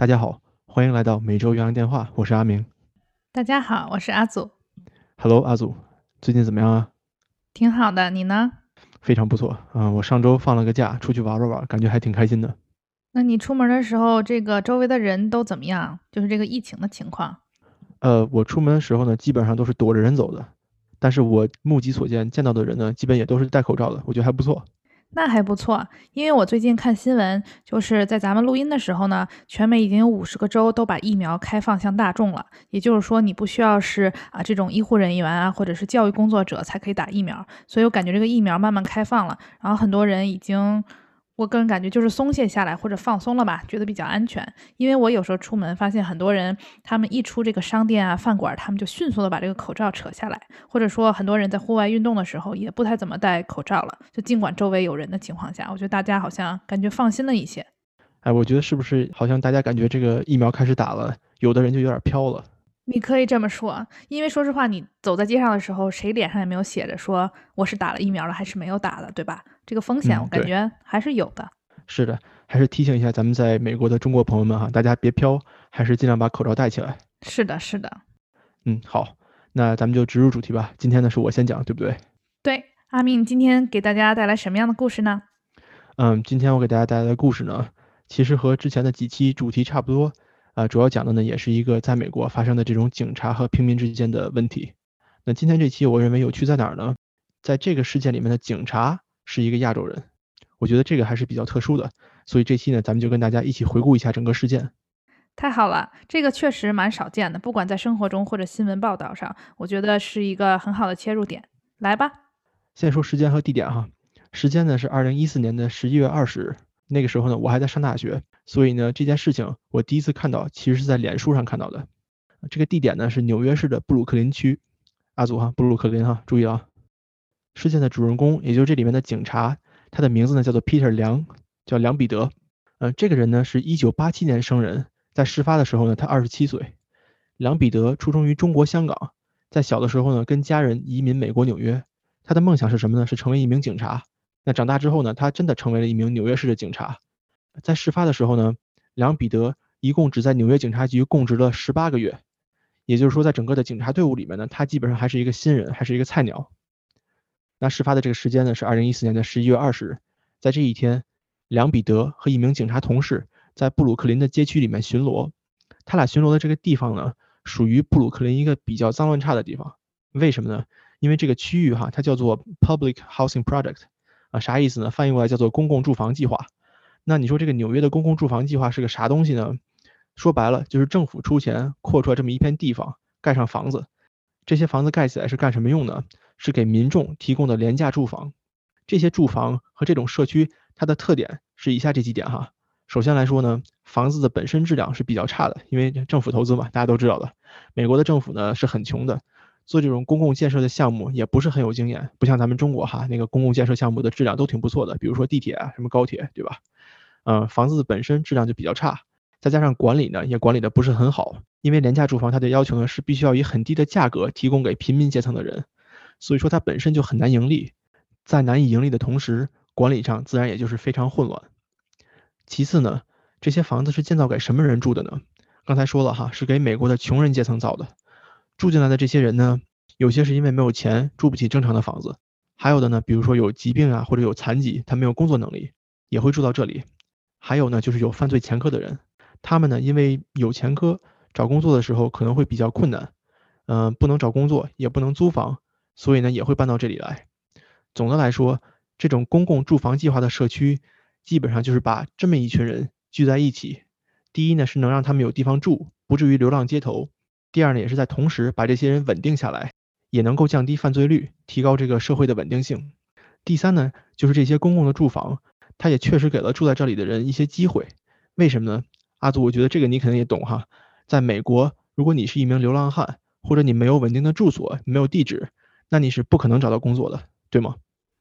大家好，欢迎来到每周元阳电话，我是阿明。大家好，我是阿祖。Hello，阿祖，最近怎么样啊？挺好的，你呢？非常不错啊！我上周放了个假，出去玩了玩，感觉还挺开心的。那你出门的时候，这个周围的人都怎么样？就是这个疫情的情况。呃，我出门的时候呢，基本上都是躲着人走的，但是我目击所见见到的人呢，基本也都是戴口罩的，我觉得还不错。那还不错，因为我最近看新闻，就是在咱们录音的时候呢，全美已经有五十个州都把疫苗开放向大众了。也就是说，你不需要是啊这种医护人员啊，或者是教育工作者才可以打疫苗。所以我感觉这个疫苗慢慢开放了，然后很多人已经。我个人感觉就是松懈下来或者放松了吧，觉得比较安全。因为我有时候出门发现很多人，他们一出这个商店啊、饭馆，他们就迅速的把这个口罩扯下来，或者说很多人在户外运动的时候也不太怎么戴口罩了。就尽管周围有人的情况下，我觉得大家好像感觉放心了一些。哎，我觉得是不是好像大家感觉这个疫苗开始打了，有的人就有点飘了。你可以这么说，因为说实话，你走在街上的时候，谁脸上也没有写着说我是打了疫苗了还是没有打的，对吧？这个风险我感觉还是有的。是的，还是提醒一下咱们在美国的中国朋友们哈，大家别飘，还是尽量把口罩戴起来。是的，是的。嗯，好，那咱们就直入主题吧。今天呢是我先讲，对不对？对，阿明，今天给大家带来什么样的故事呢？嗯，今天我给大家带来的故事呢，其实和之前的几期主题差不多。啊，主要讲的呢，也是一个在美国发生的这种警察和平民之间的问题。那今天这期我认为有趣在哪儿呢？在这个事件里面的警察是一个亚洲人，我觉得这个还是比较特殊的。所以这期呢，咱们就跟大家一起回顾一下整个事件。太好了，这个确实蛮少见的，不管在生活中或者新闻报道上，我觉得是一个很好的切入点。来吧，先说时间和地点哈。时间呢是二零一四年的十一月二十日。那个时候呢，我还在上大学，所以呢，这件事情我第一次看到，其实是在脸书上看到的。这个地点呢是纽约市的布鲁克林区，阿祖哈，布鲁克林哈，注意啊。事件的主人公，也就是这里面的警察，他的名字呢叫做 Peter 梁，叫梁彼得。呃，这个人呢是一九八七年生人，在事发的时候呢，他二十七岁。梁彼得出生于中国香港，在小的时候呢，跟家人移民美国纽约。他的梦想是什么呢？是成为一名警察。那长大之后呢，他真的成为了一名纽约市的警察。在事发的时候呢，梁彼得一共只在纽约警察局供职了十八个月，也就是说，在整个的警察队伍里面呢，他基本上还是一个新人，还是一个菜鸟。那事发的这个时间呢，是二零一四年的十一月二十日，在这一天，梁彼得和一名警察同事在布鲁克林的街区里面巡逻。他俩巡逻的这个地方呢，属于布鲁克林一个比较脏乱差的地方。为什么呢？因为这个区域哈，它叫做 Public Housing Project。啊，啥意思呢？翻译过来叫做公共住房计划。那你说这个纽约的公共住房计划是个啥东西呢？说白了就是政府出钱扩出来这么一片地方，盖上房子。这些房子盖起来是干什么用的？是给民众提供的廉价住房。这些住房和这种社区，它的特点是以下这几点哈。首先来说呢，房子的本身质量是比较差的，因为政府投资嘛，大家都知道的。美国的政府呢是很穷的。做这种公共建设的项目也不是很有经验，不像咱们中国哈，那个公共建设项目的质量都挺不错的，比如说地铁啊，什么高铁，对吧？嗯，房子本身质量就比较差，再加上管理呢也管理的不是很好，因为廉价住房它的要求呢是必须要以很低的价格提供给平民阶层的人，所以说它本身就很难盈利，在难以盈利的同时，管理上自然也就是非常混乱。其次呢，这些房子是建造给什么人住的呢？刚才说了哈，是给美国的穷人阶层造的。住进来的这些人呢，有些是因为没有钱住不起正常的房子，还有的呢，比如说有疾病啊或者有残疾，他没有工作能力，也会住到这里。还有呢，就是有犯罪前科的人，他们呢因为有前科，找工作的时候可能会比较困难，嗯，不能找工作，也不能租房，所以呢也会搬到这里来。总的来说，这种公共住房计划的社区，基本上就是把这么一群人聚在一起。第一呢是能让他们有地方住，不至于流浪街头。第二呢，也是在同时把这些人稳定下来，也能够降低犯罪率，提高这个社会的稳定性。第三呢，就是这些公共的住房，它也确实给了住在这里的人一些机会。为什么呢？阿祖，我觉得这个你肯定也懂哈。在美国，如果你是一名流浪汉，或者你没有稳定的住所，没有地址，那你是不可能找到工作的，对吗？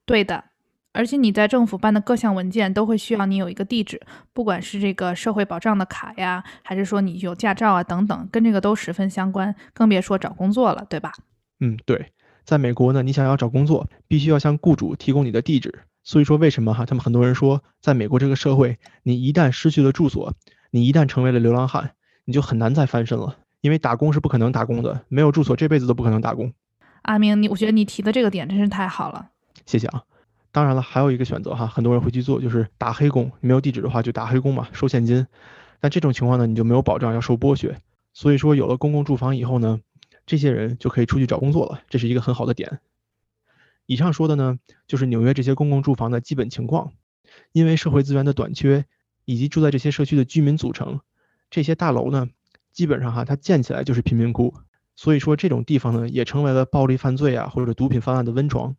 对的。而且你在政府办的各项文件都会需要你有一个地址，不管是这个社会保障的卡呀，还是说你有驾照啊等等，跟这个都十分相关，更别说找工作了，对吧？嗯，对，在美国呢，你想要找工作，必须要向雇主提供你的地址。所以说为什么哈，他们很多人说，在美国这个社会，你一旦失去了住所，你一旦成为了流浪汉，你就很难再翻身了，因为打工是不可能打工的，没有住所，这辈子都不可能打工。阿明，你我觉得你提的这个点真是太好了，谢谢啊。当然了，还有一个选择哈，很多人会去做，就是打黑工。没有地址的话，就打黑工嘛，收现金。但这种情况呢，你就没有保障，要受剥削。所以说，有了公共住房以后呢，这些人就可以出去找工作了，这是一个很好的点。以上说的呢，就是纽约这些公共住房的基本情况。因为社会资源的短缺，以及住在这些社区的居民组成，这些大楼呢，基本上哈，它建起来就是贫民窟。所以说，这种地方呢，也成为了暴力犯罪啊，或者毒品犯案的温床。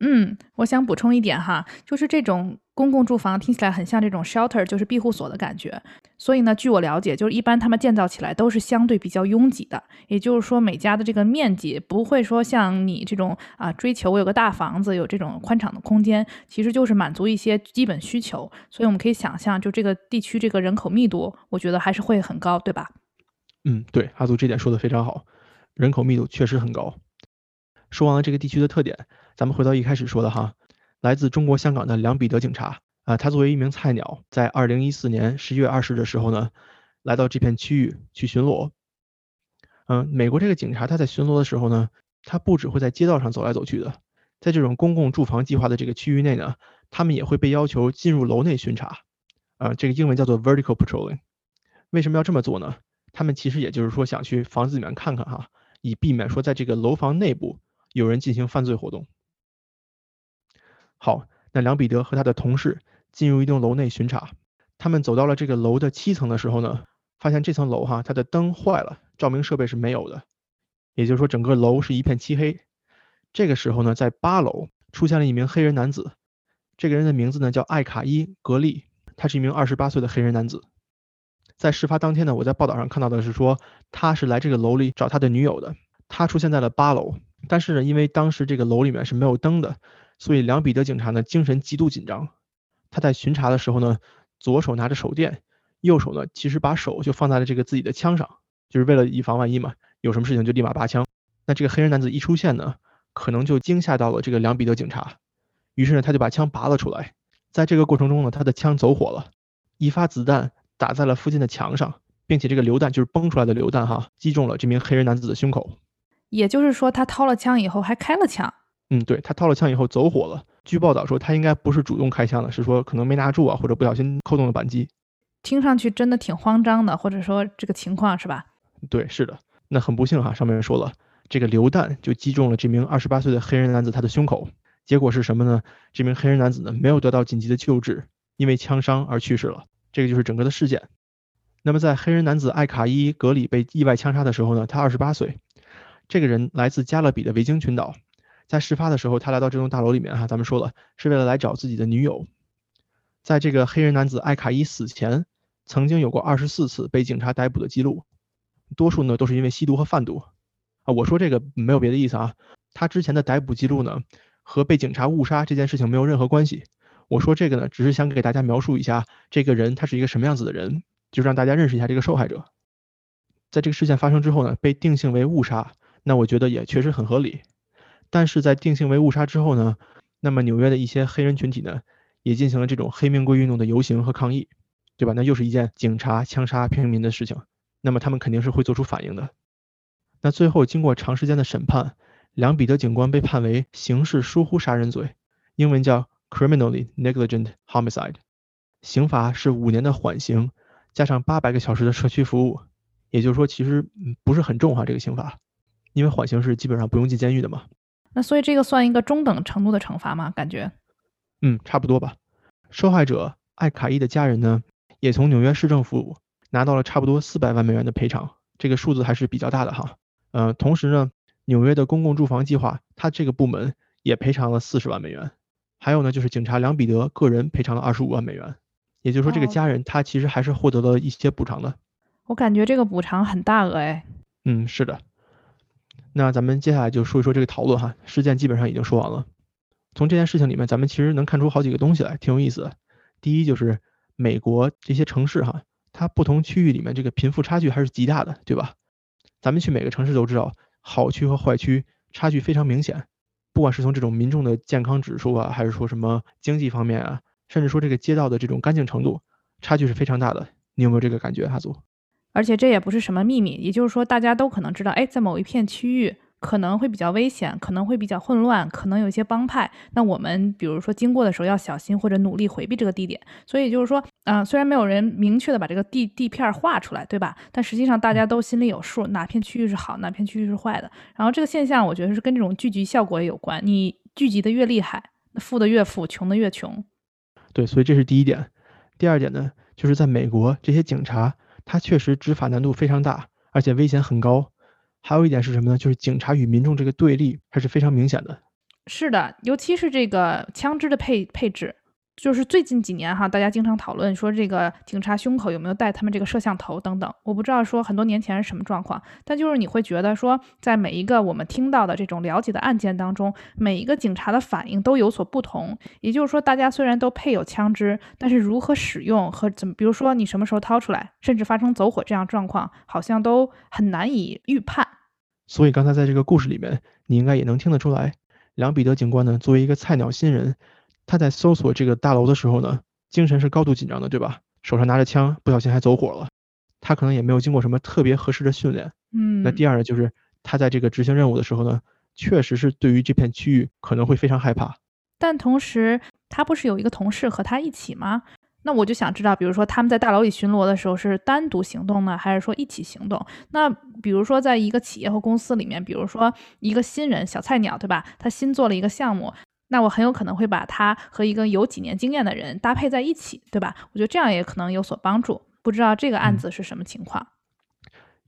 嗯，我想补充一点哈，就是这种公共住房听起来很像这种 shelter，就是庇护所的感觉。所以呢，据我了解，就是一般他们建造起来都是相对比较拥挤的，也就是说每家的这个面积不会说像你这种啊追求我有个大房子，有这种宽敞的空间，其实就是满足一些基本需求。所以我们可以想象，就这个地区这个人口密度，我觉得还是会很高，对吧？嗯，对，阿祖这点说的非常好，人口密度确实很高。说完了这个地区的特点。咱们回到一开始说的哈，来自中国香港的梁彼得警察啊，他作为一名菜鸟，在二零一四年十一月二十的时候呢，来到这片区域去巡逻。嗯，美国这个警察他在巡逻的时候呢，他不只会在街道上走来走去的，在这种公共住房计划的这个区域内呢，他们也会被要求进入楼内巡查。啊，这个英文叫做 vertical patrolling。为什么要这么做呢？他们其实也就是说想去房子里面看看哈，以避免说在这个楼房内部有人进行犯罪活动。好，那梁彼得和他的同事进入一栋楼内巡查。他们走到了这个楼的七层的时候呢，发现这层楼哈，它的灯坏了，照明设备是没有的，也就是说整个楼是一片漆黑。这个时候呢，在八楼出现了一名黑人男子，这个人的名字呢叫艾卡伊·格利，他是一名二十八岁的黑人男子。在事发当天呢，我在报道上看到的是说他是来这个楼里找他的女友的，他出现在了八楼，但是呢，因为当时这个楼里面是没有灯的。所以梁彼得警察呢精神极度紧张，他在巡查的时候呢，左手拿着手电，右手呢其实把手就放在了这个自己的枪上，就是为了以防万一嘛，有什么事情就立马拔枪。那这个黑人男子一出现呢，可能就惊吓到了这个梁彼得警察，于是呢他就把枪拔了出来，在这个过程中呢，他的枪走火了，一发子弹打在了附近的墙上，并且这个榴弹就是崩出来的榴弹哈，击中了这名黑人男子的胸口。也就是说，他掏了枪以后还开了枪。嗯，对他掏了枪以后走火了。据报道说，他应该不是主动开枪的，是说可能没拿住啊，或者不小心扣动了扳机。听上去真的挺慌张的，或者说这个情况是吧？对，是的。那很不幸哈，上面说了，这个榴弹就击中了这名二十八岁的黑人男子他的胸口。结果是什么呢？这名黑人男子呢没有得到紧急的救治，因为枪伤而去世了。这个就是整个的事件。那么在黑人男子艾卡伊·格里被意外枪杀的时候呢，他二十八岁。这个人来自加勒比的维京群岛。在事发的时候，他来到这栋大楼里面哈，咱们说了是为了来找自己的女友。在这个黑人男子艾卡伊死前，曾经有过二十四次被警察逮捕的记录，多数呢都是因为吸毒和贩毒。啊，我说这个没有别的意思啊，他之前的逮捕记录呢和被警察误杀这件事情没有任何关系。我说这个呢，只是想给大家描述一下这个人他是一个什么样子的人，就让大家认识一下这个受害者。在这个事件发生之后呢，被定性为误杀，那我觉得也确实很合理。但是在定性为误杀之后呢，那么纽约的一些黑人群体呢，也进行了这种黑命贵运动的游行和抗议，对吧？那又是一件警察枪杀平民的事情，那么他们肯定是会做出反应的。那最后经过长时间的审判，梁彼得警官被判为刑事疏忽杀人罪，英文叫 criminally negligent homicide，刑罚是五年的缓刑，加上八百个小时的社区服务，也就是说其实不是很重哈这个刑罚，因为缓刑是基本上不用进监狱的嘛。那所以这个算一个中等程度的惩罚吗？感觉，嗯，差不多吧。受害者艾卡伊的家人呢，也从纽约市政府拿到了差不多四百万美元的赔偿，这个数字还是比较大的哈。呃，同时呢，纽约的公共住房计划，它这个部门也赔偿了四十万美元。还有呢，就是警察梁彼得个人赔偿了二十五万美元。也就是说，这个家人他其实还是获得了一些补偿的。我感觉这个补偿很大额哎。嗯，是的。那咱们接下来就说一说这个讨论哈，事件基本上已经说完了。从这件事情里面，咱们其实能看出好几个东西来，挺有意思的。第一就是美国这些城市哈，它不同区域里面这个贫富差距还是极大的，对吧？咱们去每个城市都知道，好区和坏区差距非常明显，不管是从这种民众的健康指数啊，还是说什么经济方面啊，甚至说这个街道的这种干净程度，差距是非常大的。你有没有这个感觉，哈祖？而且这也不是什么秘密，也就是说大家都可能知道，哎，在某一片区域。可能会比较危险，可能会比较混乱，可能有一些帮派。那我们比如说经过的时候要小心，或者努力回避这个地点。所以就是说，嗯，虽然没有人明确的把这个地地片画出来，对吧？但实际上大家都心里有数，哪片区域是好，哪片区域是坏的。然后这个现象，我觉得是跟这种聚集效果也有关。你聚集的越厉害，富的越富，穷的越穷。对，所以这是第一点。第二点呢，就是在美国，这些警察他确实执法难度非常大，而且危险很高。还有一点是什么呢？就是警察与民众这个对立还是非常明显的。是的，尤其是这个枪支的配配置。就是最近几年哈，大家经常讨论说这个警察胸口有没有带他们这个摄像头等等。我不知道说很多年前是什么状况，但就是你会觉得说，在每一个我们听到的这种了解的案件当中，每一个警察的反应都有所不同。也就是说，大家虽然都配有枪支，但是如何使用和怎么，比如说你什么时候掏出来，甚至发生走火这样状况，好像都很难以预判。所以刚才在这个故事里面，你应该也能听得出来，梁彼得警官呢，作为一个菜鸟新人。他在搜索这个大楼的时候呢，精神是高度紧张的，对吧？手上拿着枪，不小心还走火了。他可能也没有经过什么特别合适的训练。嗯。那第二呢，就是他在这个执行任务的时候呢，确实是对于这片区域可能会非常害怕。但同时，他不是有一个同事和他一起吗？那我就想知道，比如说他们在大楼里巡逻的时候是单独行动呢，还是说一起行动？那比如说在一个企业或公司里面，比如说一个新人小菜鸟，对吧？他新做了一个项目。那我很有可能会把他和一个有几年经验的人搭配在一起，对吧？我觉得这样也可能有所帮助。不知道这个案子是什么情况？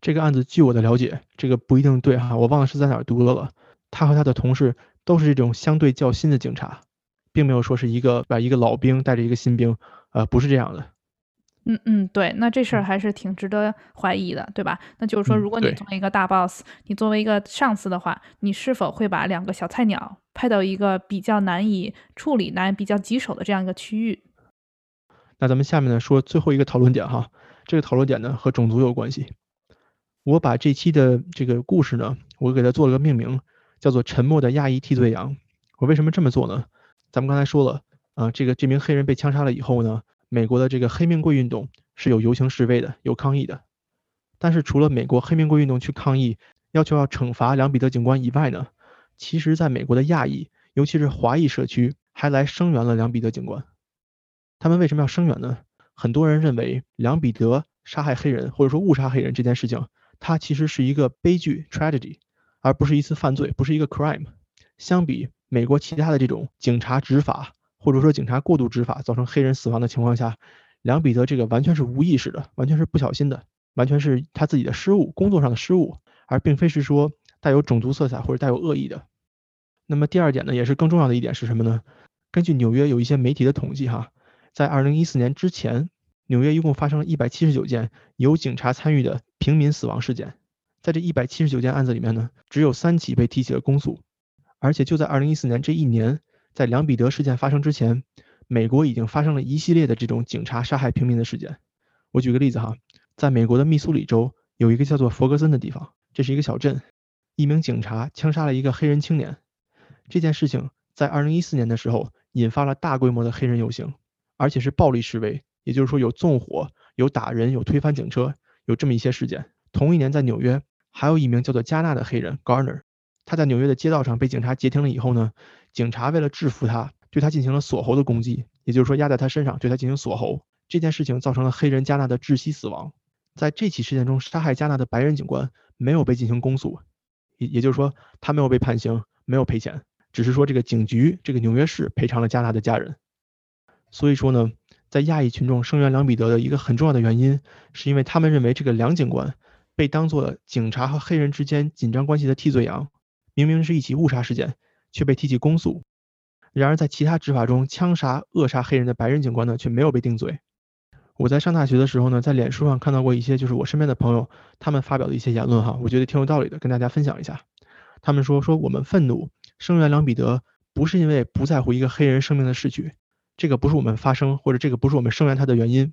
这个案子据我的了解，这个不一定对哈，我忘了是在哪儿读的了。他和他的同事都是这种相对较新的警察，并没有说是一个把一个老兵带着一个新兵，呃，不是这样的。嗯嗯，对，那这事儿还是挺值得怀疑的，对吧？那就是说，如果你作为一个大 boss，你作为一个上司的话，你是否会把两个小菜鸟派到一个比较难以处理、难比较棘手的这样一个区域？那咱们下面呢说最后一个讨论点哈，这个讨论点呢和种族有关系。我把这期的这个故事呢，我给它做了个命名，叫做《沉默的亚裔替罪羊》。我为什么这么做呢？咱们刚才说了，啊，这个这名黑人被枪杀了以后呢？美国的这个黑命贵运动是有游行示威的，有抗议的。但是除了美国黑命贵运动去抗议，要求要惩罚梁彼得警官以外呢，其实在美国的亚裔，尤其是华裔社区，还来声援了梁彼得警官。他们为什么要声援呢？很多人认为梁彼得杀害黑人或者说误杀黑人这件事情，它其实是一个悲剧 （tragedy），而不是一次犯罪，不是一个 crime。相比美国其他的这种警察执法。或者说警察过度执法造成黑人死亡的情况下，梁彼得这个完全是无意识的，完全是不小心的，完全是他自己的失误，工作上的失误，而并非是说带有种族色彩或者带有恶意的。那么第二点呢，也是更重要的一点是什么呢？根据纽约有一些媒体的统计，哈，在二零一四年之前，纽约一共发生了一百七十九件有警察参与的平民死亡事件，在这一百七十九件案子里面呢，只有三起被提起了公诉，而且就在二零一四年这一年。在梁彼得事件发生之前，美国已经发生了一系列的这种警察杀害平民的事件。我举个例子哈，在美国的密苏里州有一个叫做佛格森的地方，这是一个小镇，一名警察枪杀了一个黑人青年。这件事情在2014年的时候引发了大规模的黑人游行，而且是暴力示威，也就是说有纵火、有打人、有推翻警车，有这么一些事件。同一年在纽约，还有一名叫做加纳的黑人 Garner，他在纽约的街道上被警察截停了以后呢。警察为了制服他，对他进行了锁喉的攻击，也就是说压在他身上，对他进行锁喉。这件事情造成了黑人加纳的窒息死亡。在这起事件中，杀害加纳的白人警官没有被进行公诉，也也就是说他没有被判刑，没有赔钱，只是说这个警局，这个纽约市赔偿了加纳的家人。所以说呢，在亚裔群众声援梁彼得的一个很重要的原因，是因为他们认为这个梁警官被当做警察和黑人之间紧张关系的替罪羊，明明是一起误杀事件。却被提起公诉，然而在其他执法中枪杀、扼杀黑人的白人警官呢，却没有被定罪。我在上大学的时候呢，在脸书上看到过一些就是我身边的朋友他们发表的一些言论哈，我觉得挺有道理的，跟大家分享一下。他们说说我们愤怒声援梁彼得，不是因为不在乎一个黑人生命的逝去，这个不是我们发声或者这个不是我们声援他的原因。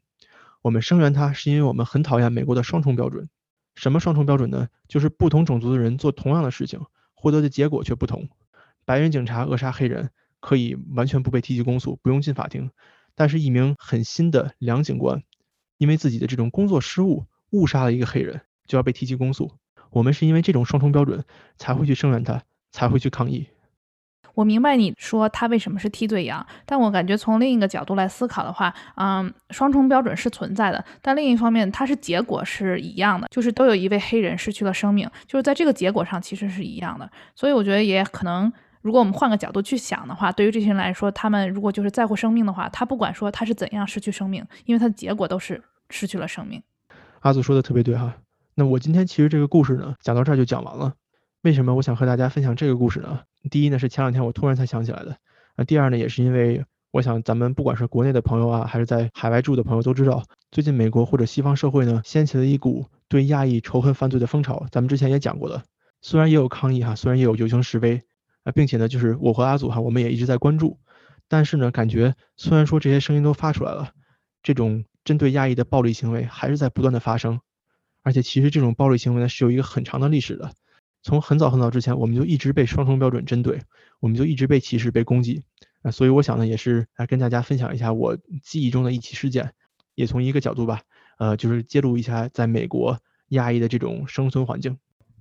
我们声援他是因为我们很讨厌美国的双重标准。什么双重标准呢？就是不同种族的人做同样的事情，获得的结果却不同。白人警察扼杀黑人，可以完全不被提起公诉，不用进法庭。但是，一名很新的梁警官，因为自己的这种工作失误误杀了一个黑人，就要被提起公诉。我们是因为这种双重标准才会去声援他，才会去抗议。我明白你说他为什么是替罪羊，但我感觉从另一个角度来思考的话，嗯，双重标准是存在的，但另一方面，它是结果是一样的，就是都有一位黑人失去了生命，就是在这个结果上其实是一样的。所以我觉得也可能，如果我们换个角度去想的话，对于这些人来说，他们如果就是在乎生命的话，他不管说他是怎样失去生命，因为他的结果都是失去了生命。阿祖说的特别对哈，那我今天其实这个故事呢，讲到这儿就讲完了。为什么我想和大家分享这个故事呢？第一呢是前两天我突然才想起来的，那第二呢也是因为我想咱们不管是国内的朋友啊，还是在海外住的朋友都知道，最近美国或者西方社会呢掀起了一股对亚裔仇恨犯罪的风潮。咱们之前也讲过的，虽然也有抗议哈，虽然也有游行示威并且呢就是我和阿祖哈，我们也一直在关注，但是呢感觉虽然说这些声音都发出来了，这种针对亚裔的暴力行为还是在不断的发生，而且其实这种暴力行为呢是有一个很长的历史的。从很早很早之前，我们就一直被双重标准针对，我们就一直被歧视、被攻击啊。所以我想呢，也是来跟大家分享一下我记忆中的一起事件，也从一个角度吧，呃，就是揭露一下在美国亚裔的这种生存环境。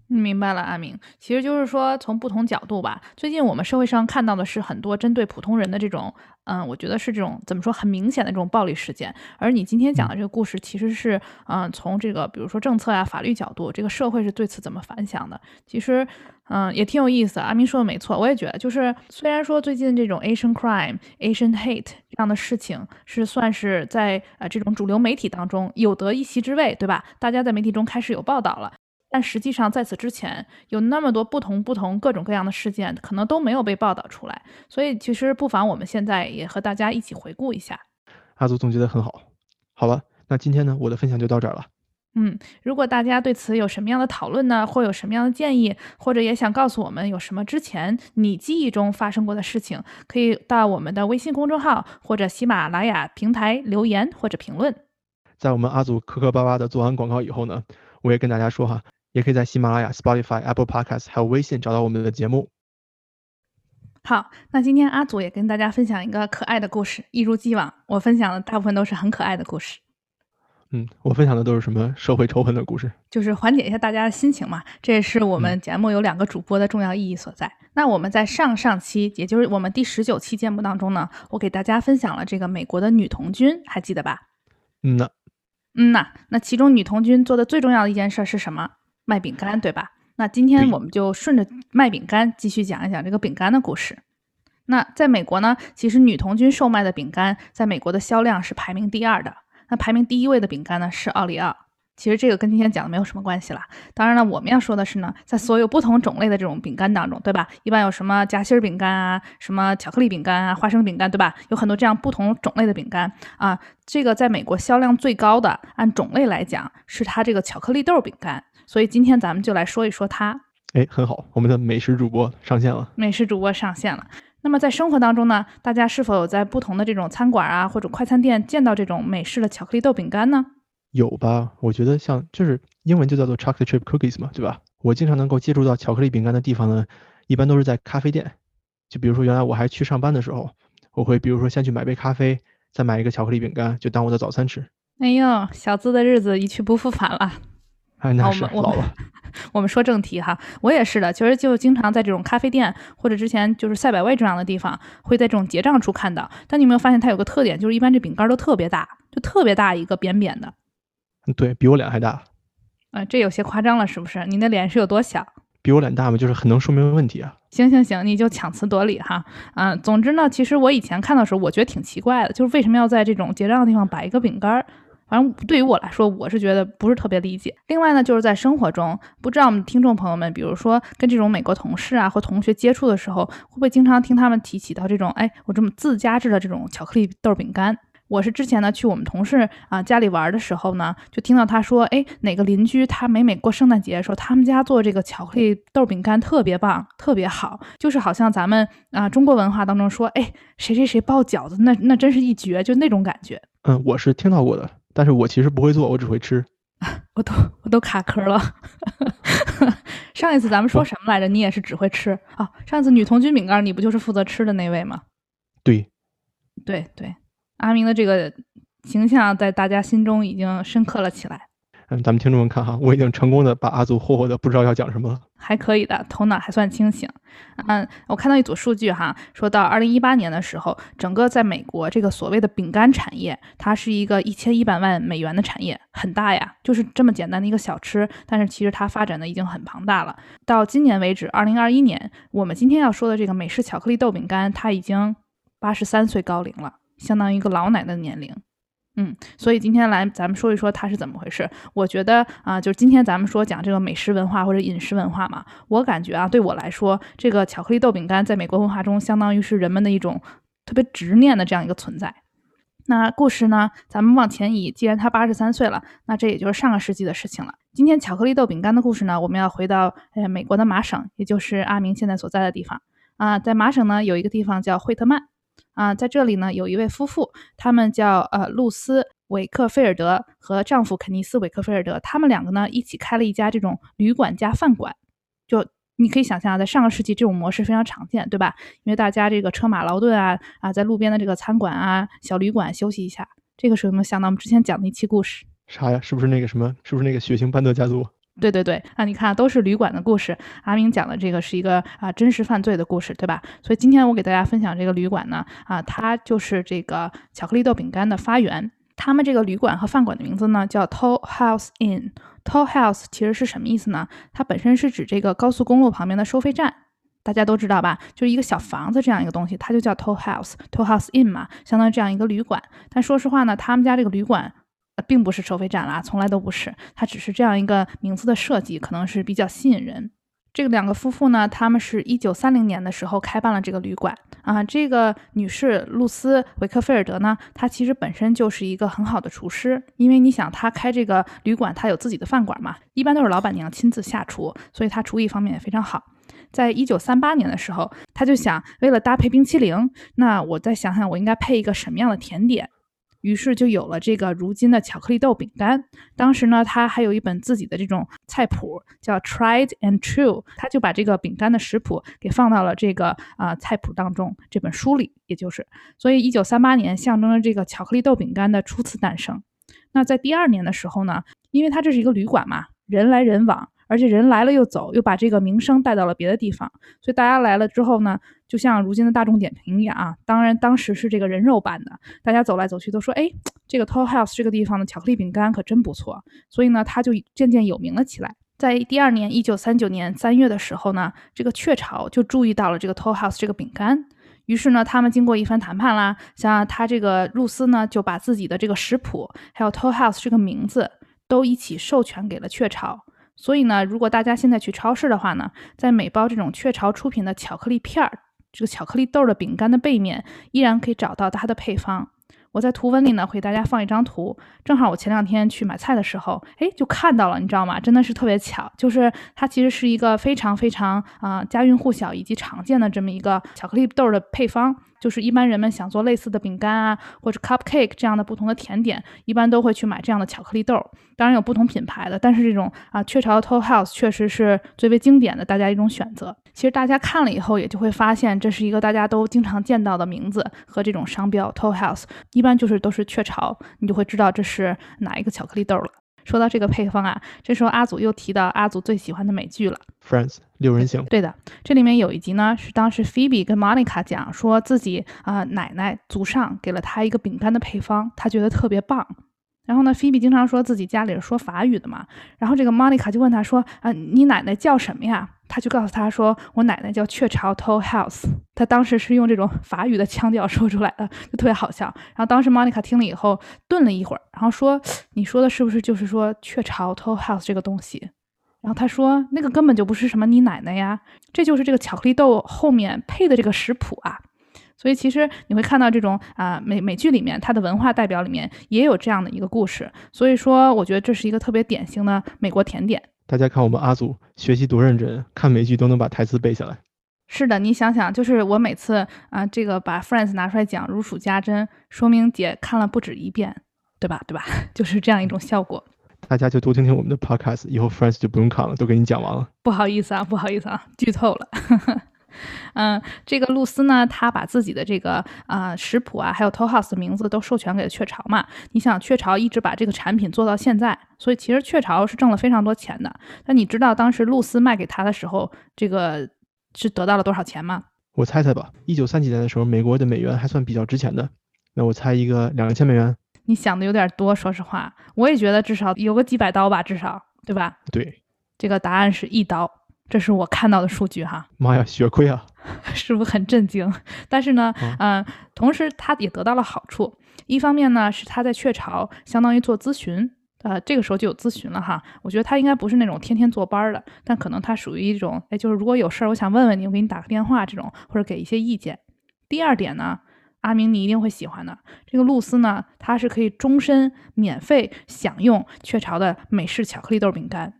明白了，阿明，其实就是说从不同角度吧。最近我们社会上看到的是很多针对普通人的这种，嗯，我觉得是这种怎么说很明显的这种暴力事件。而你今天讲的这个故事，其实是，嗯，从这个比如说政策呀、法律角度，这个社会是对此怎么反响的？其实，嗯，也挺有意思。阿明说的没错，我也觉得，就是虽然说最近这种 Asian crime、Asian hate 这样的事情是算是在呃这种主流媒体当中有得一席之位，对吧？大家在媒体中开始有报道了。但实际上，在此之前有那么多不同不同各种各样的事件，可能都没有被报道出来。所以，其实不妨我们现在也和大家一起回顾一下。阿祖总结的很好。好了，那今天呢，我的分享就到这儿了。嗯，如果大家对此有什么样的讨论呢，或有什么样的建议，或者也想告诉我们有什么之前你记忆中发生过的事情，可以到我们的微信公众号或者喜马拉雅平台留言或者评论。在我们阿祖磕磕巴巴的做完广告以后呢，我也跟大家说哈。也可以在喜马拉雅、Spotify、Apple Podcasts 还有微信找到我们的节目。好，那今天阿祖也跟大家分享一个可爱的故事。一如既往，我分享的大部分都是很可爱的故事。嗯，我分享的都是什么社会仇恨的故事？就是缓解一下大家的心情嘛。这也是我们节目有两个主播的重要意义所在。那我们在上上期，也就是我们第十九期节目当中呢，我给大家分享了这个美国的女童军，还记得吧？嗯呐，嗯呐。那其中女童军做的最重要的一件事是什么？卖饼干，对吧？那今天我们就顺着卖饼干继续讲一讲这个饼干的故事。那在美国呢，其实女童军售卖的饼干在美国的销量是排名第二的。那排名第一位的饼干呢是奥利奥。其实这个跟今天讲的没有什么关系了。当然了，我们要说的是呢，在所有不同种类的这种饼干当中，对吧？一般有什么夹心饼干啊，什么巧克力饼干啊，花生饼干，对吧？有很多这样不同种类的饼干啊。这个在美国销量最高的，按种类来讲，是它这个巧克力豆饼干。所以今天咱们就来说一说它。哎，很好，我们的美食主播上线了。美食主播上线了。那么在生活当中呢，大家是否有在不同的这种餐馆啊或者快餐店见到这种美式的巧克力豆饼干呢？有吧？我觉得像就是英文就叫做 chocolate chip cookies 嘛，对吧？我经常能够接触到巧克力饼干的地方呢，一般都是在咖啡店。就比如说原来我还去上班的时候，我会比如说先去买杯咖啡，再买一个巧克力饼干，就当我的早餐吃。哎呦，小资的日子一去不复返了。哎，那是老了。我们说正题哈，我也是的，其实就经常在这种咖啡店或者之前就是赛百味这样的地方，会在这种结账处看到。但你有没有发现它有个特点，就是一般这饼干都特别大，就特别大一个扁扁的。对比我脸还大。啊，这有些夸张了，是不是？你的脸是有多小？比我脸大吗，就是很能说明问题啊。行行行，你就强词夺理哈。嗯，总之呢，其实我以前看到时候，我觉得挺奇怪的，就是为什么要在这种结账的地方摆一个饼干？反正对于我来说，我是觉得不是特别理解。另外呢，就是在生活中，不知道我们听众朋友们，比如说跟这种美国同事啊或同学接触的时候，会不会经常听他们提起到这种，哎，我这么自家制的这种巧克力豆饼干？我是之前呢去我们同事啊家里玩的时候呢，就听到他说，哎，哪个邻居他每每过圣诞节的时候，他们家做这个巧克力豆饼干特别棒，特别好，就是好像咱们啊中国文化当中说，哎，谁谁谁包饺子，那那真是一绝，就那种感觉。嗯，我是听到过的。但是我其实不会做，我只会吃。我都我都卡壳了。上一次咱们说什么来着？你也是只会吃啊？上次女童军饼干，你不就是负责吃的那位吗？对，对对，阿明的这个形象在大家心中已经深刻了起来。嗯，咱们听众们看哈，我已经成功的把阿祖霍霍的不知道要讲什么了。还可以的，头脑还算清醒。嗯，我看到一组数据哈，说到二零一八年的时候，整个在美国这个所谓的饼干产业，它是一个一千一百万美元的产业，很大呀。就是这么简单的一个小吃，但是其实它发展的已经很庞大了。到今年为止，二零二一年，我们今天要说的这个美式巧克力豆饼干，它已经八十三岁高龄了，相当于一个老奶奶的年龄。嗯，所以今天来咱们说一说它是怎么回事。我觉得啊，就是今天咱们说讲这个美食文化或者饮食文化嘛，我感觉啊，对我来说，这个巧克力豆饼干在美国文化中相当于是人们的一种特别执念的这样一个存在。那故事呢，咱们往前移，既然他八十三岁了，那这也就是上个世纪的事情了。今天巧克力豆饼干的故事呢，我们要回到呃美国的麻省，也就是阿明现在所在的地方啊，在麻省呢有一个地方叫惠特曼。啊，在这里呢，有一位夫妇，他们叫呃露丝·韦克菲尔德和丈夫肯尼斯·韦克菲尔德，他们两个呢一起开了一家这种旅馆加饭馆。就你可以想象，在上个世纪这种模式非常常见，对吧？因为大家这个车马劳顿啊啊，在路边的这个餐馆啊、小旅馆休息一下。这个时候有没有想到我们之前讲的一期故事？啥呀？是不是那个什么？是不是那个血腥班德家族？对对对，啊，你看都是旅馆的故事。阿明讲的这个是一个啊真实犯罪的故事，对吧？所以今天我给大家分享这个旅馆呢，啊，它就是这个巧克力豆饼干的发源。他们这个旅馆和饭馆的名字呢叫 Toll House Inn。Toll House 其实是什么意思呢？它本身是指这个高速公路旁边的收费站，大家都知道吧？就是一个小房子这样一个东西，它就叫 Toll House。Toll House Inn 嘛，相当于这样一个旅馆。但说实话呢，他们家这个旅馆。并不是收费站啦，从来都不是。它只是这样一个名字的设计，可能是比较吸引人。这个两个夫妇呢，他们是一九三零年的时候开办了这个旅馆啊。这个女士露丝·维克菲尔德呢，她其实本身就是一个很好的厨师，因为你想，她开这个旅馆，她有自己的饭馆嘛，一般都是老板娘亲自下厨，所以她厨艺方面也非常好。在一九三八年的时候，她就想，为了搭配冰淇淋，那我再想想，我应该配一个什么样的甜点。于是就有了这个如今的巧克力豆饼干。当时呢，他还有一本自己的这种菜谱，叫 Tried and True，他就把这个饼干的食谱给放到了这个啊菜谱当中这本书里，也就是，所以一九三八年象征着这个巧克力豆饼干的初次诞生。那在第二年的时候呢，因为它这是一个旅馆嘛，人来人往。而且人来了又走，又把这个名声带到了别的地方，所以大家来了之后呢，就像如今的大众点评一样啊。当然，当时是这个人肉版的，大家走来走去都说：“哎，这个 Toll House 这个地方的巧克力饼干可真不错。”所以呢，他就渐渐有名了起来。在第二年，一九三九年三月的时候呢，这个雀巢就注意到了这个 Toll House 这个饼干，于是呢，他们经过一番谈判啦，像他这个露丝呢，就把自己的这个食谱还有 Toll House 这个名字都一起授权给了雀巢。所以呢，如果大家现在去超市的话呢，在每包这种雀巢出品的巧克力片儿，这个巧克力豆的饼干的背面，依然可以找到它的配方。我在图文里呢，会给大家放一张图。正好我前两天去买菜的时候，哎，就看到了，你知道吗？真的是特别巧，就是它其实是一个非常非常啊家喻户晓以及常见的这么一个巧克力豆的配方。就是一般人们想做类似的饼干啊，或者 cupcake 这样的不同的甜点，一般都会去买这样的巧克力豆。当然有不同品牌的，但是这种啊雀巢的 t o l House 确实是最为经典的，大家一种选择。其实大家看了以后，也就会发现这是一个大家都经常见到的名字和这种商标 Toll House，一般就是都是雀巢，你就会知道这是哪一个巧克力豆了。说到这个配方啊，这时候阿祖又提到阿祖最喜欢的美剧了，《Friends》六人行。对的，这里面有一集呢，是当时 Phoebe 跟 Monica 讲说自己啊奶奶祖上给了他一个饼干的配方，他觉得特别棒。然后呢，菲比经常说自己家里是说法语的嘛。然后这个莫妮卡就问他说：“啊，你奶奶叫什么呀？”他就告诉他说：“我奶奶叫雀巢 Toll House。”他当时是用这种法语的腔调说出来的，就特别好笑。然后当时莫妮卡听了以后顿了一会儿，然后说：“你说的是不是就是说雀巢 Toll House 这个东西？”然后他说：“那个根本就不是什么你奶奶呀，这就是这个巧克力豆后面配的这个食谱啊。”所以其实你会看到这种啊美美剧里面，它的文化代表里面也有这样的一个故事。所以说，我觉得这是一个特别典型的美国甜点。大家看我们阿祖学习多认真，看美剧都能把台词背下来。是的，你想想，就是我每次啊这个把 Friends 拿出来讲，如数家珍，说明姐看了不止一遍，对吧？对吧？就是这样一种效果。大家就多听听我们的 Podcast，以后 Friends 就不用看了，都给你讲完了。不好意思啊，不好意思啊，剧透了。嗯，这个露丝呢，她把自己的这个啊食谱啊，还有 Toll House 的名字都授权给了雀巢嘛。你想，雀巢一直把这个产品做到现在，所以其实雀巢是挣了非常多钱的。那你知道当时露丝卖给他的时候，这个是得到了多少钱吗？我猜猜吧，一九三几年的时候，美国的美元还算比较值钱的。那我猜一个两千美元。你想的有点多，说实话，我也觉得至少有个几百刀吧，至少，对吧？对，这个答案是一刀。这是我看到的数据哈，妈呀，血亏啊，是不是很震惊？但是呢，嗯，同时他也得到了好处。一方面呢，是他在雀巢相当于做咨询，呃，这个时候就有咨询了哈。我觉得他应该不是那种天天坐班的，但可能他属于一种，哎，就是如果有事儿，我想问问你，我给你打个电话这种，或者给一些意见。第二点呢，阿明你一定会喜欢的，这个露丝呢，它是可以终身免费享用雀巢的美式巧克力豆饼干，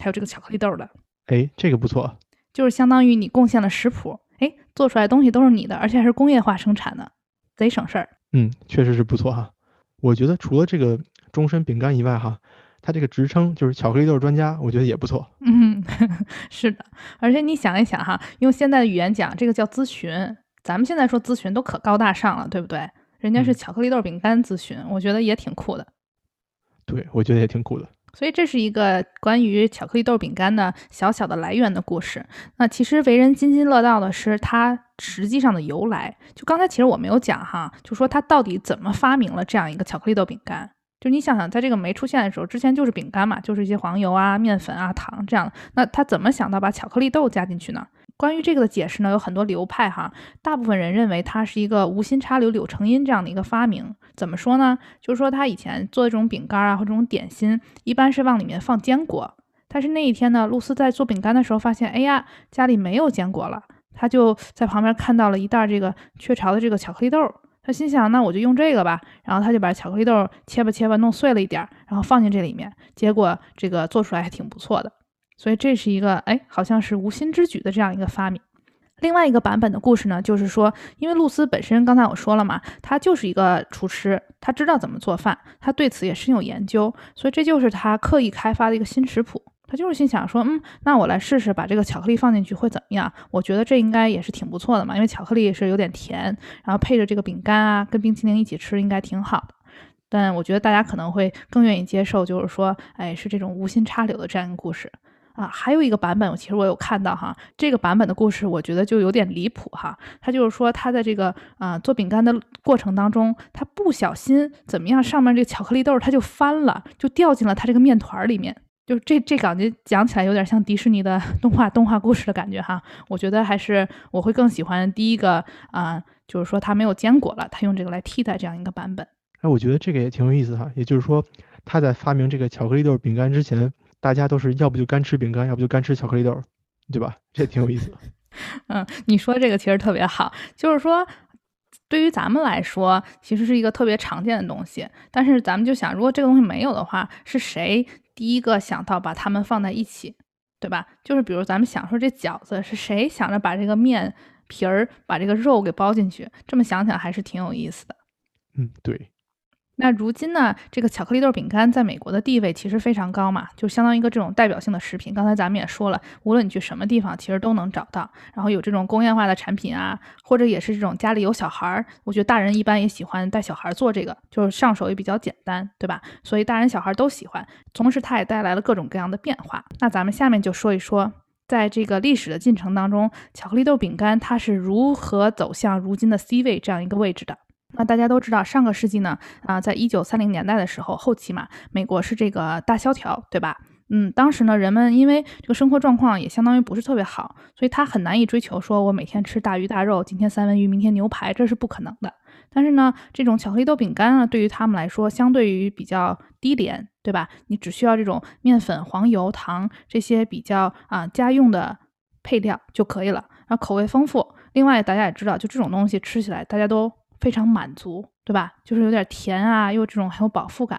还有这个巧克力豆的。哎，这个不错，就是相当于你贡献了食谱，哎，做出来东西都是你的，而且还是工业化生产的，贼省事儿。嗯，确实是不错哈。我觉得除了这个终身饼干以外哈，它这个职称就是巧克力豆专家，我觉得也不错。嗯，是的，而且你想一想哈，用现在的语言讲，这个叫咨询，咱们现在说咨询都可高大上了，对不对？人家是巧克力豆饼干咨询，我觉得也挺酷的。对，我觉得也挺酷的。所以这是一个关于巧克力豆饼干的小小的来源的故事。那其实为人津津乐道的是它实际上的由来。就刚才其实我没有讲哈，就说它到底怎么发明了这样一个巧克力豆饼干。就你想想，在这个没出现的时候，之前就是饼干嘛，就是一些黄油啊、面粉啊、糖这样。那他怎么想到把巧克力豆加进去呢？关于这个的解释呢，有很多流派哈。大部分人认为它是一个无心插柳柳成荫这样的一个发明。怎么说呢？就是说他以前做这种饼干啊或者这种点心，一般是往里面放坚果。但是那一天呢，露丝在做饼干的时候发现，哎呀，家里没有坚果了。他就在旁边看到了一袋这个雀巢的这个巧克力豆。他心想，那我就用这个吧。然后他就把巧克力豆切吧切吧弄碎了一点，然后放进这里面。结果这个做出来还挺不错的。所以这是一个哎，好像是无心之举的这样一个发明。另外一个版本的故事呢，就是说，因为露丝本身刚才我说了嘛，她就是一个厨师，她知道怎么做饭，她对此也深有研究，所以这就是她刻意开发的一个新食谱。她就是心想说，嗯，那我来试试把这个巧克力放进去会怎么样？我觉得这应该也是挺不错的嘛，因为巧克力是有点甜，然后配着这个饼干啊，跟冰淇淋一起吃应该挺好的。但我觉得大家可能会更愿意接受，就是说，哎，是这种无心插柳的这样一个故事啊。还有一个版本，其实我有看到哈，这个版本的故事我觉得就有点离谱哈。他就是说，他在这个啊做饼干的过程当中，他不小心怎么样，上面这个巧克力豆它就翻了，就掉进了他这个面团里面。就这这感觉讲起来有点像迪士尼的动画动画故事的感觉哈，我觉得还是我会更喜欢第一个啊，就是说它没有坚果了，他用这个来替代这样一个版本。哎，我觉得这个也挺有意思哈，也就是说他在发明这个巧克力豆饼干之前，大家都是要不就干吃饼干，要不就干吃巧克力豆，对吧？这挺有意思。嗯，你说这个其实特别好，就是说对于咱们来说，其实是一个特别常见的东西，但是咱们就想，如果这个东西没有的话，是谁？第一个想到把它们放在一起，对吧？就是比如咱们想说这饺子是谁想着把这个面皮儿把这个肉给包进去，这么想想还是挺有意思的。嗯，对。那如今呢，这个巧克力豆饼干在美国的地位其实非常高嘛，就相当于一个这种代表性的食品。刚才咱们也说了，无论你去什么地方，其实都能找到。然后有这种工业化的产品啊，或者也是这种家里有小孩儿，我觉得大人一般也喜欢带小孩做这个，就是上手也比较简单，对吧？所以大人小孩都喜欢。同时，它也带来了各种各样的变化。那咱们下面就说一说，在这个历史的进程当中，巧克力豆饼干它是如何走向如今的 C 位这样一个位置的。那大家都知道，上个世纪呢，啊，在一九三零年代的时候，后期嘛，美国是这个大萧条，对吧？嗯，当时呢，人们因为这个生活状况也相当于不是特别好，所以他很难以追求说我每天吃大鱼大肉，今天三文鱼，明天牛排，这是不可能的。但是呢，这种巧克力豆饼干呢，对于他们来说，相对于比较低廉，对吧？你只需要这种面粉、黄油、糖这些比较啊家用的配料就可以了，然后口味丰富。另外，大家也知道，就这种东西吃起来，大家都。非常满足，对吧？就是有点甜啊，又这种很有饱腹感。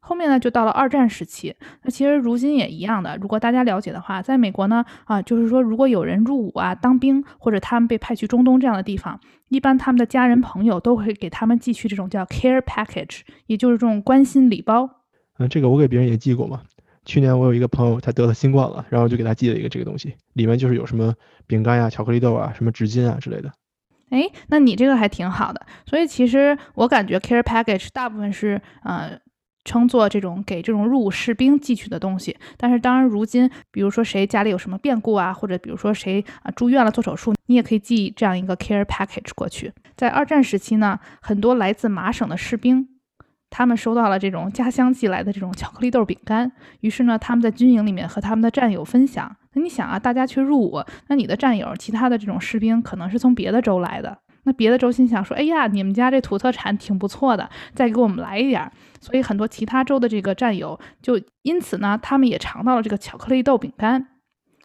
后面呢，就到了二战时期。那其实如今也一样的。如果大家了解的话，在美国呢，啊，就是说如果有人入伍啊、当兵，或者他们被派去中东这样的地方，一般他们的家人朋友都会给他们寄去这种叫 care package，也就是这种关心礼包。嗯，这个我给别人也寄过嘛。去年我有一个朋友，他得了新冠了，然后就给他寄了一个这个东西，里面就是有什么饼干呀、巧克力豆啊、什么纸巾啊之类的。哎，那你这个还挺好的。所以其实我感觉 care package 大部分是呃称作这种给这种入伍士兵寄去的东西。但是当然，如今比如说谁家里有什么变故啊，或者比如说谁啊住院了做手术，你也可以寄这样一个 care package 过去。在二战时期呢，很多来自麻省的士兵。他们收到了这种家乡寄来的这种巧克力豆饼干，于是呢，他们在军营里面和他们的战友分享。那你想啊，大家去入伍，那你的战友、其他的这种士兵可能是从别的州来的，那别的州心想说，哎呀，你们家这土特产挺不错的，再给我们来一点儿。所以很多其他州的这个战友就因此呢，他们也尝到了这个巧克力豆饼干。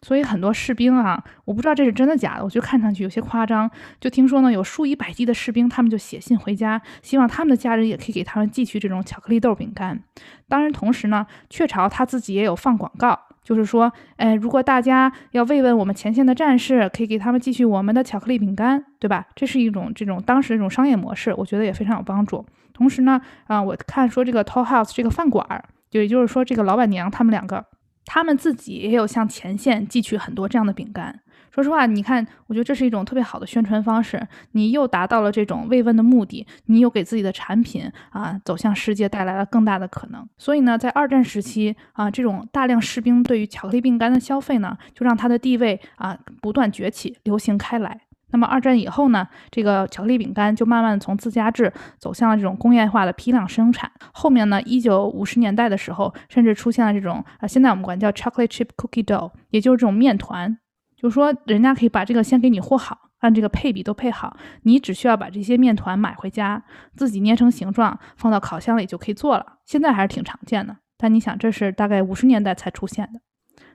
所以很多士兵啊，我不知道这是真的假的，我觉得看上去有些夸张。就听说呢，有数以百计的士兵，他们就写信回家，希望他们的家人也可以给他们寄去这种巧克力豆饼干。当然，同时呢，雀巢他自己也有放广告，就是说，哎，如果大家要慰问我们前线的战士，可以给他们寄去我们的巧克力饼干，对吧？这是一种这种当时这种商业模式，我觉得也非常有帮助。同时呢，啊，我看说这个 Toll House 这个饭馆，就也就是说这个老板娘他们两个。他们自己也有向前线寄去很多这样的饼干。说实话，你看，我觉得这是一种特别好的宣传方式。你又达到了这种慰问的目的，你又给自己的产品啊走向世界带来了更大的可能。所以呢，在二战时期啊，这种大量士兵对于巧克力饼干的消费呢，就让它的地位啊不断崛起，流行开来。那么二战以后呢，这个巧克力饼干就慢慢从自家制走向了这种工业化的批量生产。后面呢，一九五十年代的时候，甚至出现了这种啊，现在我们管叫 chocolate chip cookie dough，也就是这种面团。就是说，人家可以把这个先给你和好，按这个配比都配好，你只需要把这些面团买回家，自己捏成形状，放到烤箱里就可以做了。现在还是挺常见的，但你想，这是大概五十年代才出现的。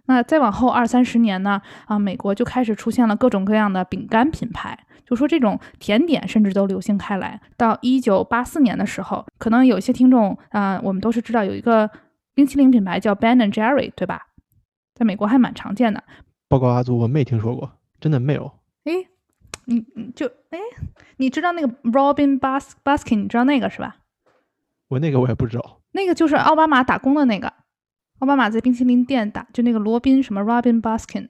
那再往后二三十年呢？啊，美国就开始出现了各种各样的饼干品牌，就说这种甜点甚至都流行开来。到一九八四年的时候，可能有些听众啊，我们都是知道有一个冰淇淋品牌叫 Ben and Jerry，对吧？在美国还蛮常见的。报告阿祖，我没听说过，真的没有。哎，你你就哎，你知道那个 Robin Bus Baskin，你知道那个是吧？我那个我也不知道。那个就是奥巴马打工的那个。奥巴马在冰淇淋店打，就那个罗宾什么 Robin Baskin。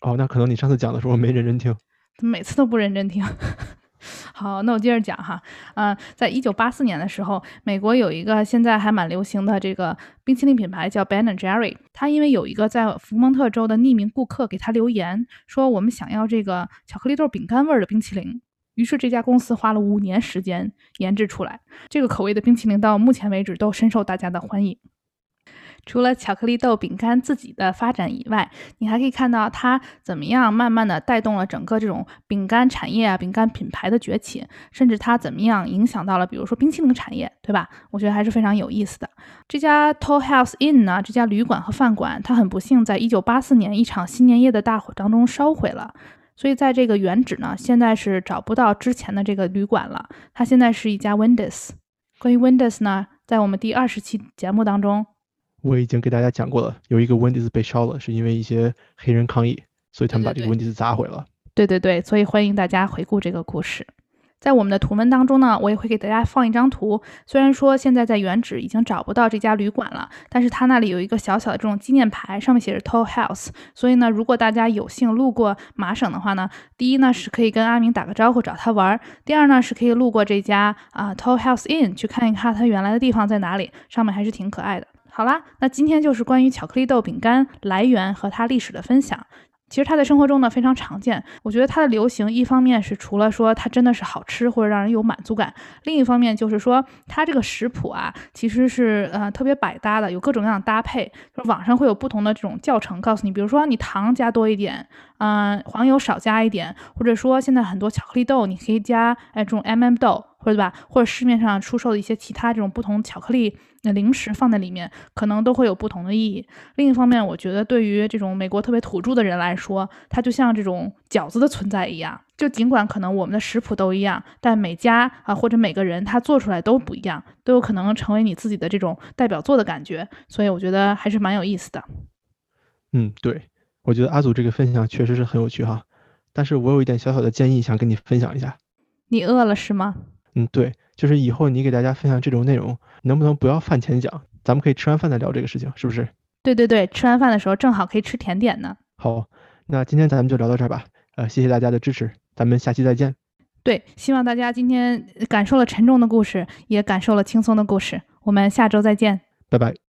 哦，那可能你上次讲的时候没认真听。每次都不认真听。好，那我接着讲哈。嗯，在一九八四年的时候，美国有一个现在还蛮流行的这个冰淇淋品牌叫 Ben and Jerry。他因为有一个在福蒙特州的匿名顾客给他留言说，我们想要这个巧克力豆饼干味的冰淇淋。于是这家公司花了五年时间研制出来这个口味的冰淇淋，到目前为止都深受大家的欢迎。除了巧克力豆饼干自己的发展以外，你还可以看到它怎么样慢慢的带动了整个这种饼干产业啊、饼干品牌的崛起，甚至它怎么样影响到了比如说冰淇淋产业，对吧？我觉得还是非常有意思的。这家 Toll House Inn 呢，这家旅馆和饭馆，它很不幸在一九八四年一场新年夜的大火当中烧毁了，所以在这个原址呢，现在是找不到之前的这个旅馆了，它现在是一家 Wendy's。关于 Wendy's 呢，在我们第二十期节目当中。我已经给大家讲过了，有一个 Wendy's 被烧了，是因为一些黑人抗议，所以他们把这个 Wendy's 砸毁了。对对对，所以欢迎大家回顾这个故事。在我们的图文当中呢，我也会给大家放一张图。虽然说现在在原址已经找不到这家旅馆了，但是它那里有一个小小的这种纪念牌，上面写着 Toll House。所以呢，如果大家有幸路过麻省的话呢，第一呢是可以跟阿明打个招呼找他玩儿；第二呢是可以路过这家啊 Toll House Inn 去看一看它原来的地方在哪里，上面还是挺可爱的。好啦，那今天就是关于巧克力豆饼干来源和它历史的分享。其实它在生活中呢非常常见。我觉得它的流行，一方面是除了说它真的是好吃或者让人有满足感，另一方面就是说它这个食谱啊其实是呃特别百搭的，有各种各样的搭配。就是网上会有不同的这种教程告诉你，比如说你糖加多一点，嗯，黄油少加一点，或者说现在很多巧克力豆你可以加哎这种 M&M 豆。或者对吧，或者市面上出售的一些其他这种不同巧克力的零食放在里面，可能都会有不同的意义。另一方面，我觉得对于这种美国特别土著的人来说，它就像这种饺子的存在一样。就尽管可能我们的食谱都一样，但每家啊或者每个人他做出来都不一样，都有可能成为你自己的这种代表作的感觉。所以我觉得还是蛮有意思的。嗯，对，我觉得阿祖这个分享确实是很有趣哈。但是我有一点小小的建议想跟你分享一下。你饿了是吗？嗯，对，就是以后你给大家分享这种内容，能不能不要饭前讲？咱们可以吃完饭再聊这个事情，是不是？对对对，吃完饭的时候正好可以吃甜点呢。好，那今天咱们就聊到这儿吧。呃，谢谢大家的支持，咱们下期再见。对，希望大家今天感受了沉重的故事，也感受了轻松的故事。我们下周再见，拜拜。